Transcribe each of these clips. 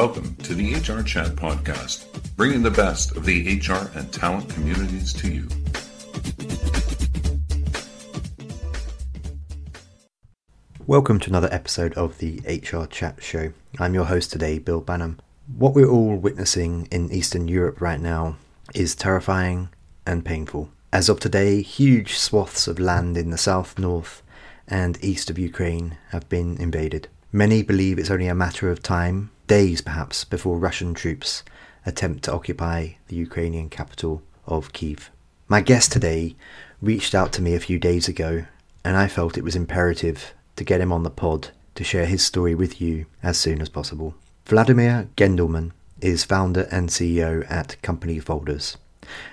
Welcome to the HR Chat podcast, bringing the best of the HR and talent communities to you. Welcome to another episode of the HR Chat Show. I'm your host today, Bill Banham. What we're all witnessing in Eastern Europe right now is terrifying and painful. As of today, huge swaths of land in the south, north, and east of Ukraine have been invaded. Many believe it's only a matter of time, days perhaps, before Russian troops attempt to occupy the Ukrainian capital of Kiev. My guest today reached out to me a few days ago, and I felt it was imperative to get him on the pod to share his story with you as soon as possible. Vladimir Gendelman is founder and CEO at Company Folders,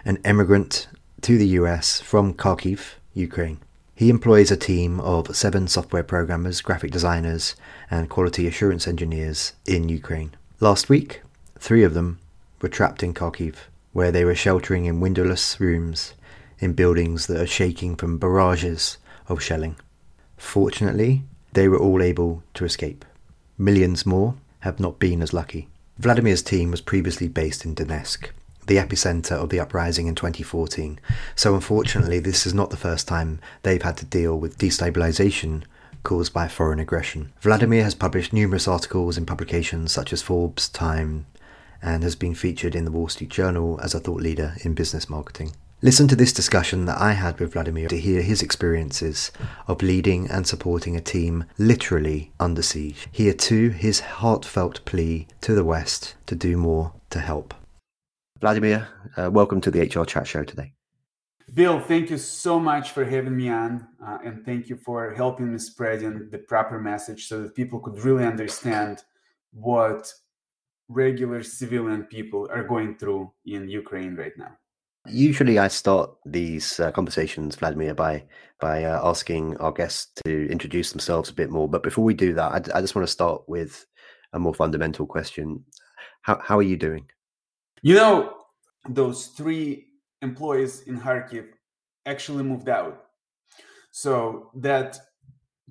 an emigrant to the US from Kharkiv, Ukraine. He employs a team of seven software programmers, graphic designers, and quality assurance engineers in Ukraine. Last week, three of them were trapped in Kharkiv, where they were sheltering in windowless rooms in buildings that are shaking from barrages of shelling. Fortunately, they were all able to escape. Millions more have not been as lucky. Vladimir's team was previously based in Donetsk, the epicenter of the uprising in 2014. So, unfortunately, this is not the first time they've had to deal with destabilization caused by foreign aggression. Vladimir has published numerous articles in publications such as Forbes, Time, and has been featured in the Wall Street Journal as a thought leader in business marketing. Listen to this discussion that I had with Vladimir to hear his experiences of leading and supporting a team literally under siege. Hear too his heartfelt plea to the West to do more to help. Vladimir, uh, welcome to the HR Chat Show today. Bill, thank you so much for having me on, uh, and thank you for helping me spreading the proper message so that people could really understand what regular civilian people are going through in Ukraine right now. Usually, I start these uh, conversations, Vladimir, by by uh, asking our guests to introduce themselves a bit more. But before we do that, I, I, just want to start with a more fundamental question: How how are you doing? You know, those three employees in Kharkiv actually moved out, so that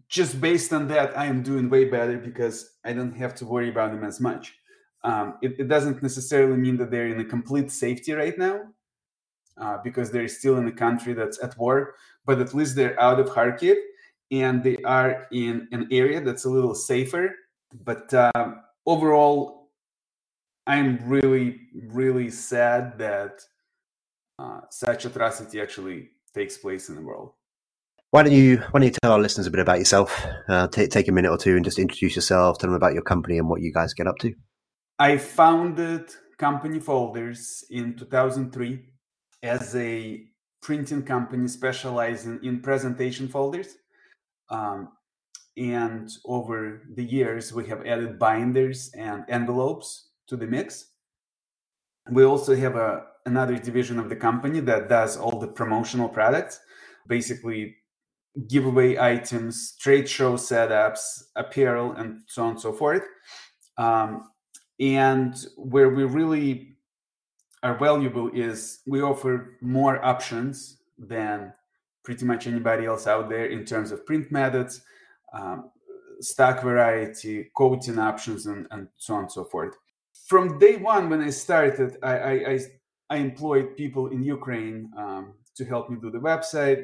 just based on that, I am doing way better because I don't have to worry about them as much. Um, it, it doesn't necessarily mean that they're in a complete safety right now uh, because they're still in a country that's at war, but at least they're out of Kharkiv and they are in an area that's a little safer. But uh, overall, I'm really, really sad that uh, such atrocity actually takes place in the world. Why don't you Why don't you tell our listeners a bit about yourself? Uh, t- take a minute or two and just introduce yourself. Tell them about your company and what you guys get up to. I founded Company Folders in 2003 as a printing company specializing in presentation folders. Um, and over the years, we have added binders and envelopes to the mix. We also have a, another division of the company that does all the promotional products, basically giveaway items, trade show setups, apparel, and so on and so forth. Um, and where we really are valuable is we offer more options than pretty much anybody else out there in terms of print methods, um, stock variety, coating options, and, and so on and so forth. From day one, when I started, I, I, I, I employed people in Ukraine um, to help me do the website,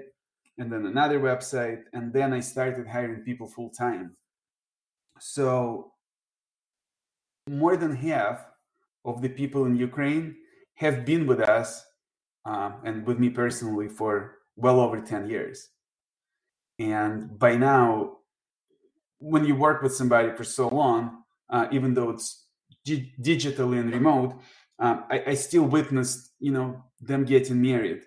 and then another website, and then I started hiring people full time. So, more than half of the people in Ukraine have been with us um, and with me personally for well over 10 years. And by now, when you work with somebody for so long, uh, even though it's di- digitally and remote, um, I, I, still witnessed, you know, them getting married,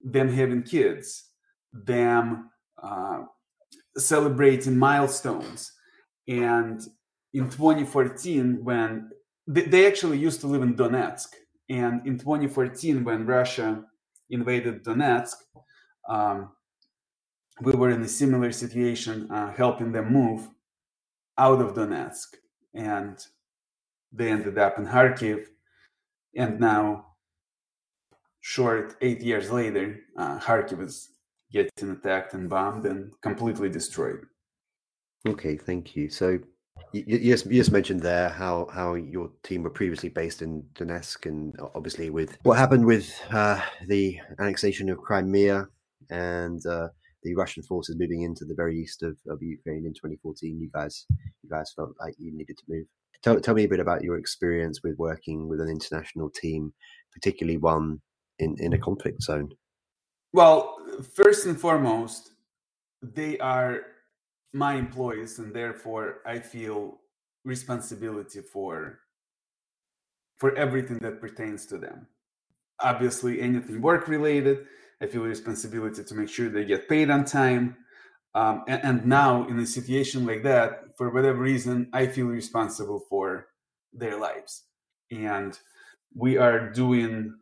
them having kids, them uh, celebrating milestones. And in 2014, when they, they actually used to live in Donetsk, and in 2014, when Russia invaded Donetsk, um, we were in a similar situation, uh, helping them move out of Donetsk. And they ended up in Kharkiv. And now, short eight years later, uh, Kharkiv is getting attacked and bombed and completely destroyed. Okay, thank you. So You, you, just, you just mentioned there how, how your team were previously based in Donetsk, and obviously with what happened with uh, the annexation of Crimea and uh, the Russian forces moving into the very east of, of Ukraine in 2014, you guys you guys felt like you needed to move. Tell, tell me a bit about your experience with working with an international team, particularly one in, in a conflict zone. Well, first and foremost, they are my employees, and therefore I feel responsibility for for everything that pertains to them. Obviously, anything work related, I feel responsibility to make sure they get paid on time. Um, and, and, now, in a situation like that, for whatever reason, I feel responsible for their lives, and we are doing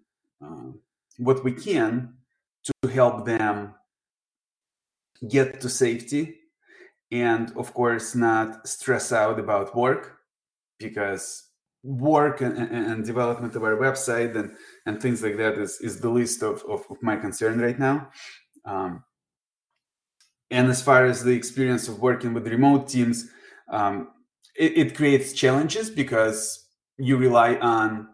uh, what we can to help them get to safety and of course not stress out about work because work and, and, development of our website and, and things like that is, is the least of, of, of my concern right now. Um, and as far as the experience of working with remote teams um, it, it, creates challenges because you rely on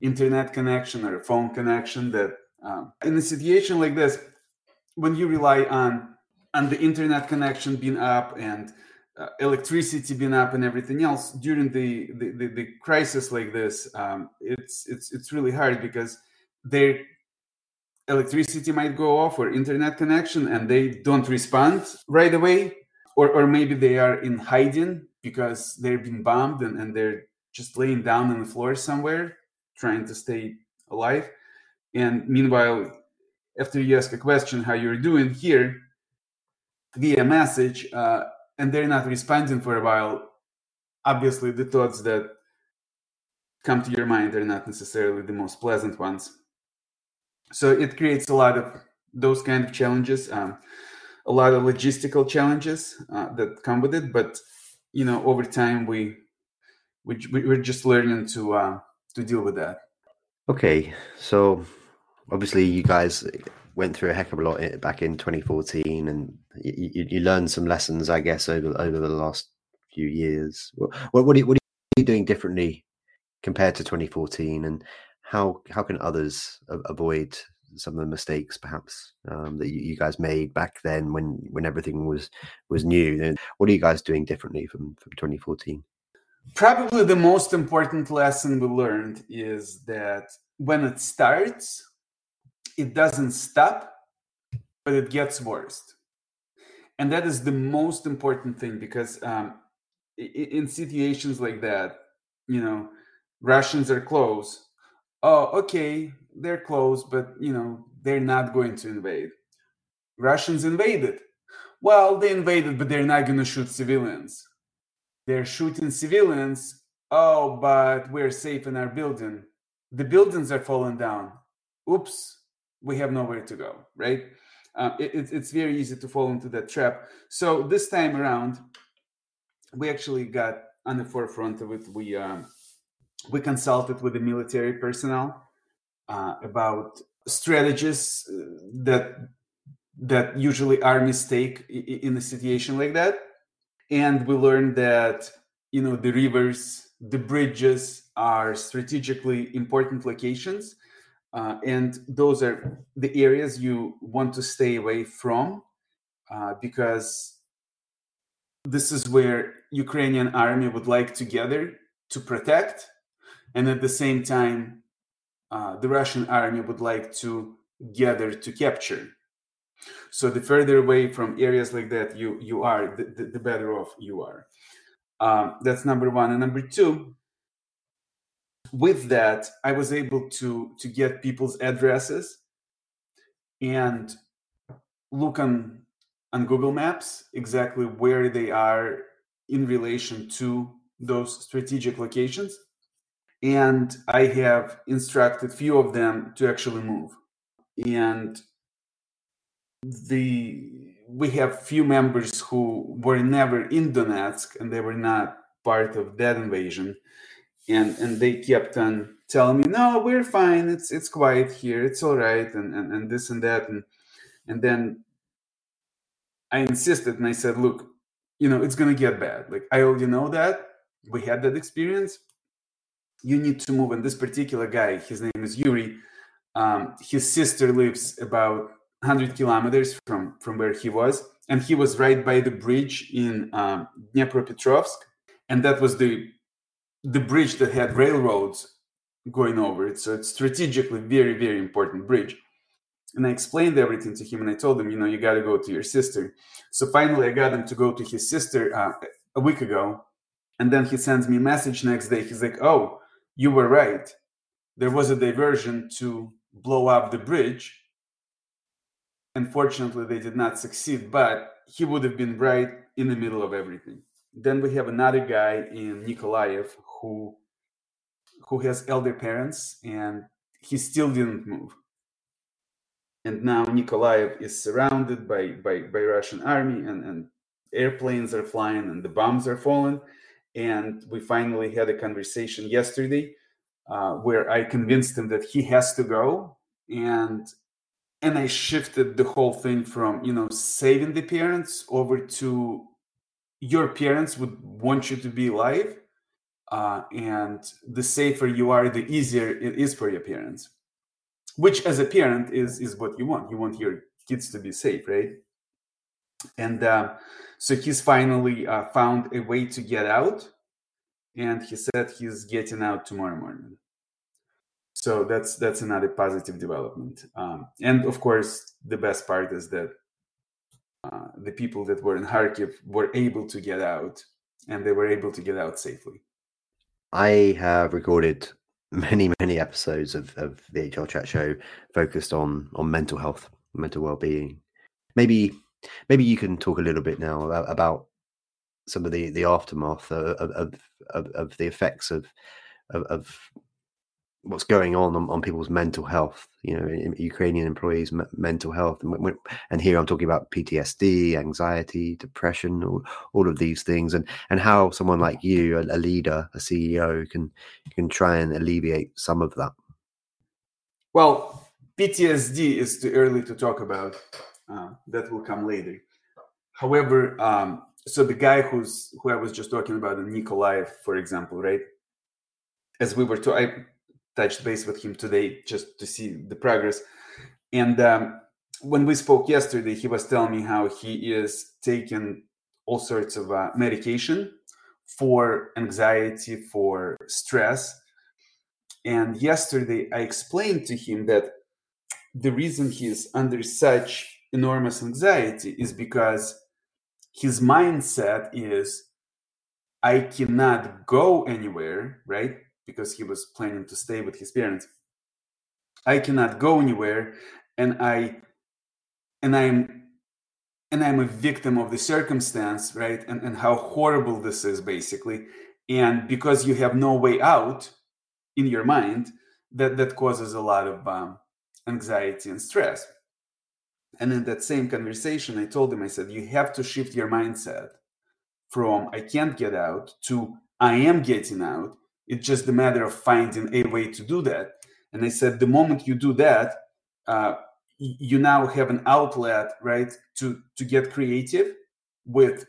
internet connection or phone connection that um, in a situation like this when you rely on on the internet connection being up and uh, electricity being up and everything else during the the, the, the crisis like this um, it's it's it's really hard because their electricity might go off or internet connection and they don't respond right away or or maybe they are in hiding because they're being bombed and, and they're just laying down on the floor somewhere trying to stay alive and meanwhile after you ask a question how you're doing here via message uh, and they're not responding for a while, obviously the thoughts that come to your mind are not necessarily the most pleasant ones. So it creates a lot of those kind of challenges, um, a lot of logistical challenges uh, that come with it. But you know, over time, we we we're just learning to uh, to deal with that. Okay, so obviously you guys went through a heck of a lot back in 2014, and you, you learned some lessons, I guess, over over the last few years. What what are, you, what are you doing differently compared to 2014, and how how can others avoid some of the mistakes perhaps um, that you, you, guys made back then when when everything was was new? What are you guys doing differently from from 2014? Probably the most important lesson we learned is that when it starts, it doesn't stop, but it gets worse. And that is the most important thing because um, in situations like that, you know, Russians are close. Oh, okay, they're close, but you know, they're not going to invade. Russians invaded. Well, they invaded, but they're not going to shoot civilians. They're shooting civilians. Oh, but we're safe in our building. The buildings are falling down. Oops, we have nowhere to go, right? Uh, it, it's very easy to fall into that trap. So this time around, we actually got on the forefront of it. We um, we consulted with the military personnel uh, about strategies uh, that that usually are mistake in a situation like that, and we learned that you know the rivers, the bridges are strategically important locations uh, and those are the areas you want to stay away from uh, because this is where Ukrainian army would like to gather to protect, and at the same time, uh, the Russian army would like to gather to capture. So the further away from areas like that you you are, the, the, the better off you are. Um, that's number one, and number two, with that, I was able to to get people's addresses and look on on Google Maps exactly where they are in relation to those strategic locations. And I have instructed few of them to actually move. And the we have few members who were never in Donetsk and they were not part of that invasion and and they kept on telling me no we're fine it's it's quiet here it's all right and and, and this and that and and then i insisted and i said look you know, it's to get bad. Like, I already know that. We had that experience. You need to move. And this particular guy, his name is Yuri. Um, his sister lives about 100 kilometers from, from where he was. And he was right by the bridge in um, Dnepropetrovsk. And that was the the bridge that had railroads going over it. So it's strategically very, very important bridge. And I explained everything to him and I told him, you know, you got to go to your sister. So finally, I got him to go to his sister uh, a week ago. And then he sends me a message next day. He's like, oh, you were right. There was a diversion to blow up the bridge. Unfortunately, they did not succeed, but he would have been right in the middle of everything. Then we have another guy in Nikolaev who who has elder parents and he still didn't move and now Nikolaev is surrounded by, by, by Russian army and, and airplanes are flying and the bombs are falling. And we finally had a conversation yesterday uh, where I convinced him that he has to go. And and I shifted the whole thing from, you know, saving the parents over to your parents would want you to be alive. Uh, and the safer you are, the easier it is for your parents which as a parent is is what you want you want your kids to be safe right and uh, so he's finally uh, found a way to get out. And he said he's getting out tomorrow morning. So that's that's another positive development. Um, and of course the best part is that uh, the people that were in kharkiv were able to get out and they were able to get out safely. I have recorded many many episodes of, of the hr chat show focused on on mental health mental well-being. Maybe maybe you can talk a little bit now about, about some of the the aftermath of of, of, of the effects of, of, of what's going on, on, on people's mental health. You know, Ukrainian employees' m- mental health, and, and here I'm talking about PTSD, anxiety, depression, all, all of these things, and and how someone like you, a, a leader, a CEO, can can try and alleviate some of that. Well, PTSD is too early to talk about. Uh, that will come later. However, um, so the guy who's who I was just talking about, Nikolaev, for example, right? As we were to, I touched base with him today just to see the progress. And um, when we spoke yesterday, he was telling me how he is taking all sorts of uh, medication for anxiety, for stress. And yesterday, I explained to him that the reason he's under such enormous anxiety is because his mindset is I cannot go anywhere, right? because he was planning to stay with his parents. I cannot go anywhere and i and i'm and i'm a victim of the circumstance right? And, and how horrible this is basically. And because you have no way out in your mind that that causes a lot of um, anxiety and stress and in that same conversation i told him i said you have to shift your mindset from i can't get out to i am getting out it's just a matter of finding a way to do that. And I said, the moment you do that, uh, you now have an outlet, right, to to get creative with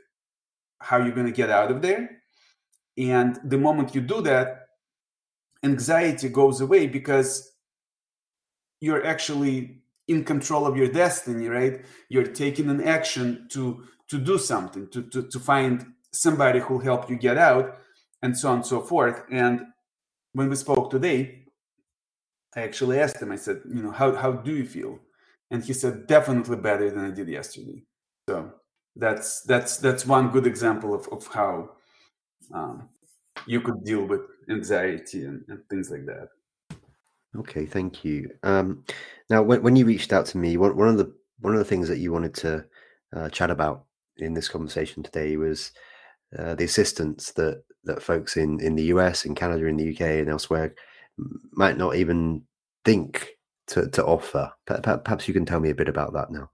how you're going to get out of there. And the moment you do that, anxiety goes away because you're actually in control of your destiny, right? You're taking an action to to do something, to to, to find somebody who'll help you get out and so on and so forth. And when we spoke today, I actually asked him, I said, you know, how, how do you feel? And he said, definitely better than I did yesterday. So that's that's that's one good example of, of how um, you could deal with anxiety and, and, things like that. Okay, thank you. Um, now, when, when you reached out to me, one, one of the one of the things that you wanted to uh, chat about in this conversation today was uh, the assistance that that folks in in the US, in Canada, in the UK, and elsewhere might not even think to to offer. Perhaps you can tell me a bit about that now.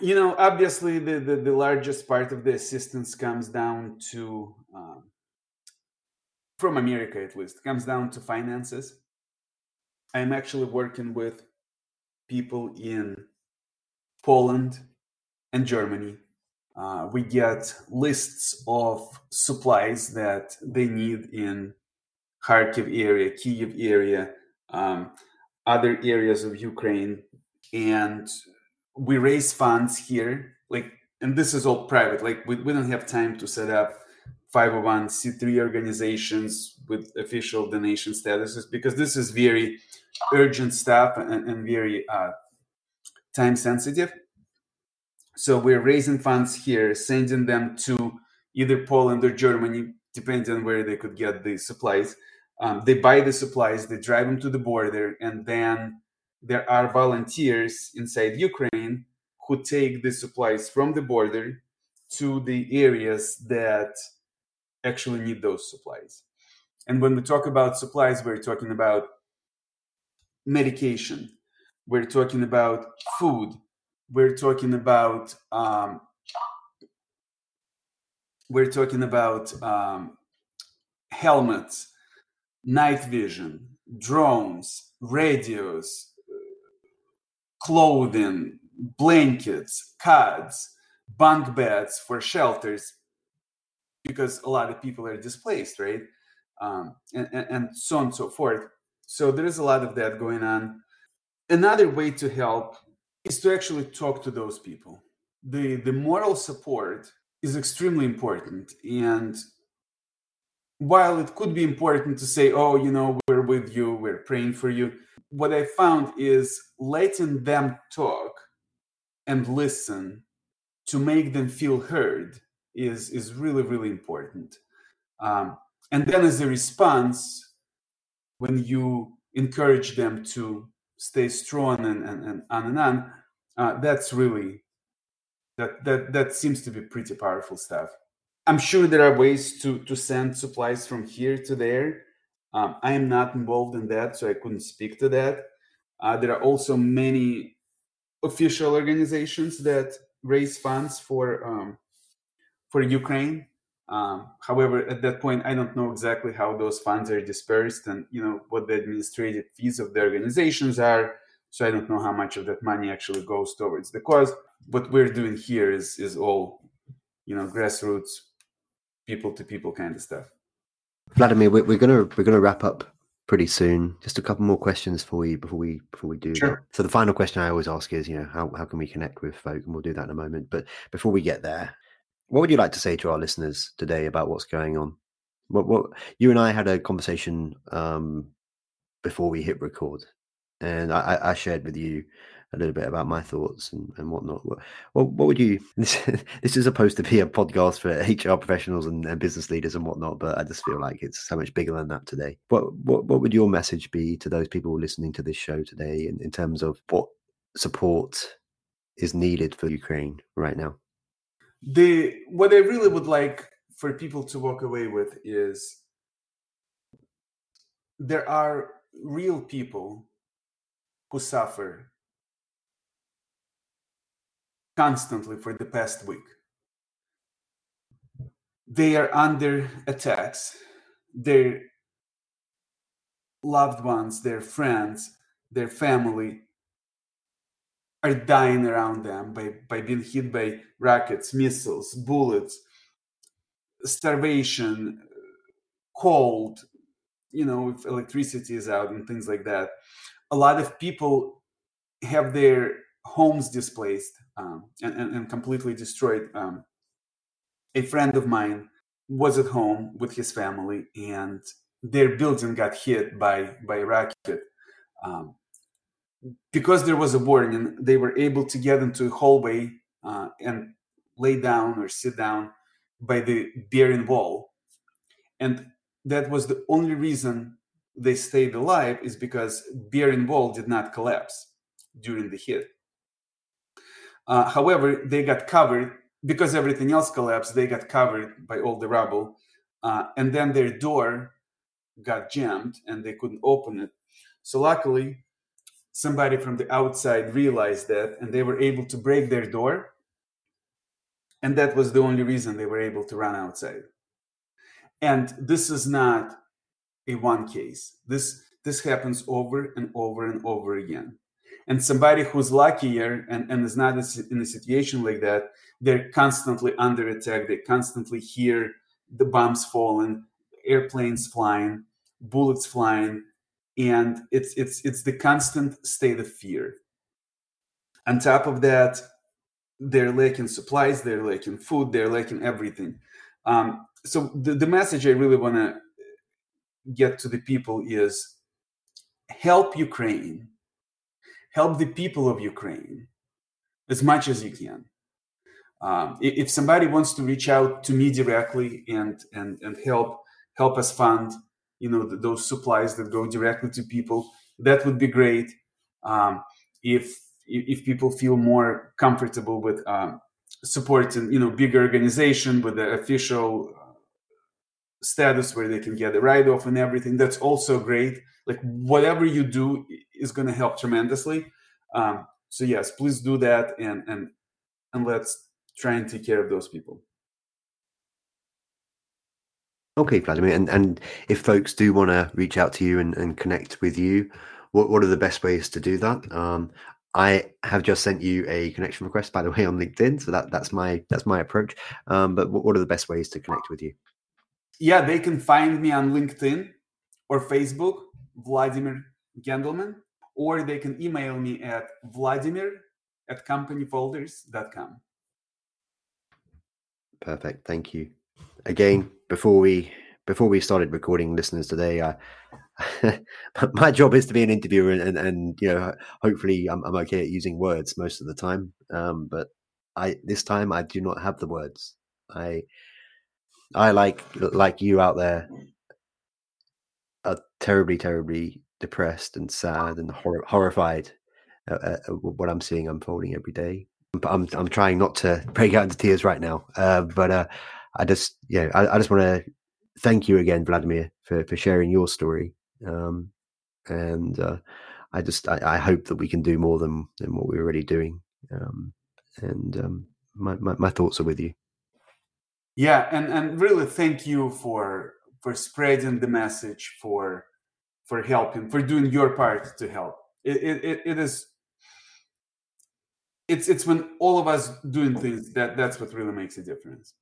You know, obviously, the the, the largest part of the assistance comes down to um, from America, at least, comes down to finances. I'm actually working with people in Poland and Germany Uh, we get lists of supplies that they need in Kharkiv area, Kiev area, um, other areas of Ukraine, and we raise funds here. Like, and this is all private. Like, we, we don't have time to set up 501c3 organizations with official donation statuses because this is very urgent stuff and, and very uh, time sensitive. So we're raising funds here, sending them to either Poland or Germany, depending on where they could get the supplies. Um, they buy the supplies, they drive them to the border, and then there are volunteers inside Ukraine who take the supplies from the border to the areas that actually need those supplies. And when we talk about supplies, we're talking about medication, we're talking about food, we're talking about um, we're talking about um, helmets, night vision, drones, radios, clothing, blankets, cots, bunk beds for shelters, because a lot of people are displaced, right? Um, and, and, so on and so forth. So there is a lot of that going on. Another way to help is to actually talk to those people. The, the moral support is extremely important. And while it could be important to say, oh, you know, we're with you, we're praying for you, what I found is letting them talk and listen to make them feel heard is is really really important. Um, and then as a response when you encourage them to stay strong and, and, and on and on uh, that's really that that that seems to be pretty powerful stuff. I'm sure there are ways to to send supplies from here to there. Um, i am not involved in that so i couldn't speak to that. Uh, there are also many official organizations that raise funds for um, for Ukraine. Um, however, at that point, I don't know exactly how those funds are dispersed and you know what the administrative fees of the organizations are. So I don't know how much of that money actually goes towards the cause. What we're doing here is is all you know grassroots, people to people kind of stuff. Vladimir, we're, we're gonna we're gonna wrap up pretty soon. Just a couple more questions for you before we before we do sure. that. So the final question I always ask is, you know, how, how can we connect with folk? And we'll do that in a moment. But before we get there, what would you like to say to our listeners today about what's going on? What, what you and I had a conversation um, before we hit record, and I, I, shared with you a little bit about my thoughts and, and whatnot. What, what, what would you? This, this is supposed to be a podcast for HR professionals and, and, business leaders and whatnot, but I just feel like it's so much bigger than that today. What what what would your message be to those people listening to this show today in, in terms of what support is needed for Ukraine right now? The what I really would like for people to walk away with is there are real people who suffer constantly for the past week. They are under attacks. Their loved ones, their friends, their family are dying around them by, by being hit by rockets, missiles, bullets, starvation, cold, you know, if electricity is out and things like that. A lot of people have their homes displaced um, and, and, and, completely destroyed. Um, a friend of mine was at home with his family and their building got hit by, by a rocket. Um, because there was a warning, they were able to get into a hallway uh, and lay down or sit down by the bearing wall. And that was the only reason they stayed alive is because bearing wall did not collapse during the hit. Uh, however, they got covered because everything else collapsed. They got covered by all the rubble, uh, and then their door got jammed and they couldn't open it. So luckily, somebody from the outside realized that and they were able to break their door and that was the only reason they were able to run outside. And this is not a one case. This this happens over and over and over again. And somebody who's luckier and, and is not in a situation like that, they're constantly under attack. They constantly hear the bombs falling, airplanes flying, bullets flying, and it's it's it's the constant state of fear. On top of that, they're lacking supplies, they're lacking food, they're lacking everything. Um, so the, the message I really want to get to the people is help Ukraine, help the people of Ukraine as much as you can. Um, if somebody wants to reach out to me directly and and and help help us fund, you know, the, those supplies that go directly to people, that would be great. Um, if if people feel more comfortable with um, supporting, you know, bigger organization with the official uh, status where they can get a write off and everything, that's also great. Like whatever you do is going to help tremendously. Um, so yes, please do that and and and let's try and take care of those people. Okay, Vladimir, and, and if folks do want to reach out to you and, and connect with you, what, what are the best ways to do that? Um, I have just sent you a connection request, by the way, on LinkedIn. So that, that's my that's my approach. Um, but what, what are the best ways to connect with you? Yeah, they can find me on LinkedIn or Facebook, Vladimir Gendelman, or they can email me at vladimir at companyfolders.com. Perfect. Thank you. Again, before we before we started recording listeners today, I, my job is to be an interviewer and, and, and you know hopefully I'm, I'm, okay at using words most of the time. Um, but i this time i do not have the words. I i like like you out there are terribly terribly depressed and sad and hor- horrified at, at, what i'm seeing unfolding every day. But i'm i'm trying not to break out into tears right now. Uh, but uh, i just yeah I, I just want to thank you again vladimir for, for sharing your story um, and uh, I just I, I, hope that we can do more than than what we're already doing. Um, and um, my, my, my thoughts are with you. Yeah, and and really thank you for for spreading the message for for helping for doing your part to help. It it, it is it's it's when all of us doing things that that's what really makes a difference.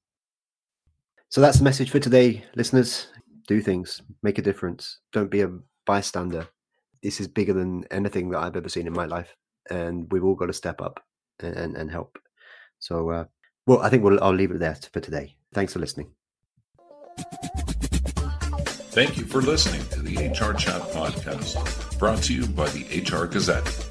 So that's the message for today, listeners do things, make a difference. Don't be a bystander. This is bigger than anything that I've ever seen in my life, and we've all got to step up and and, help. So, uh, well, I think we'll I'll leave it there for today. Thanks for listening. Thank you for listening to the HR Chat podcast, brought to you by the HR Gazette.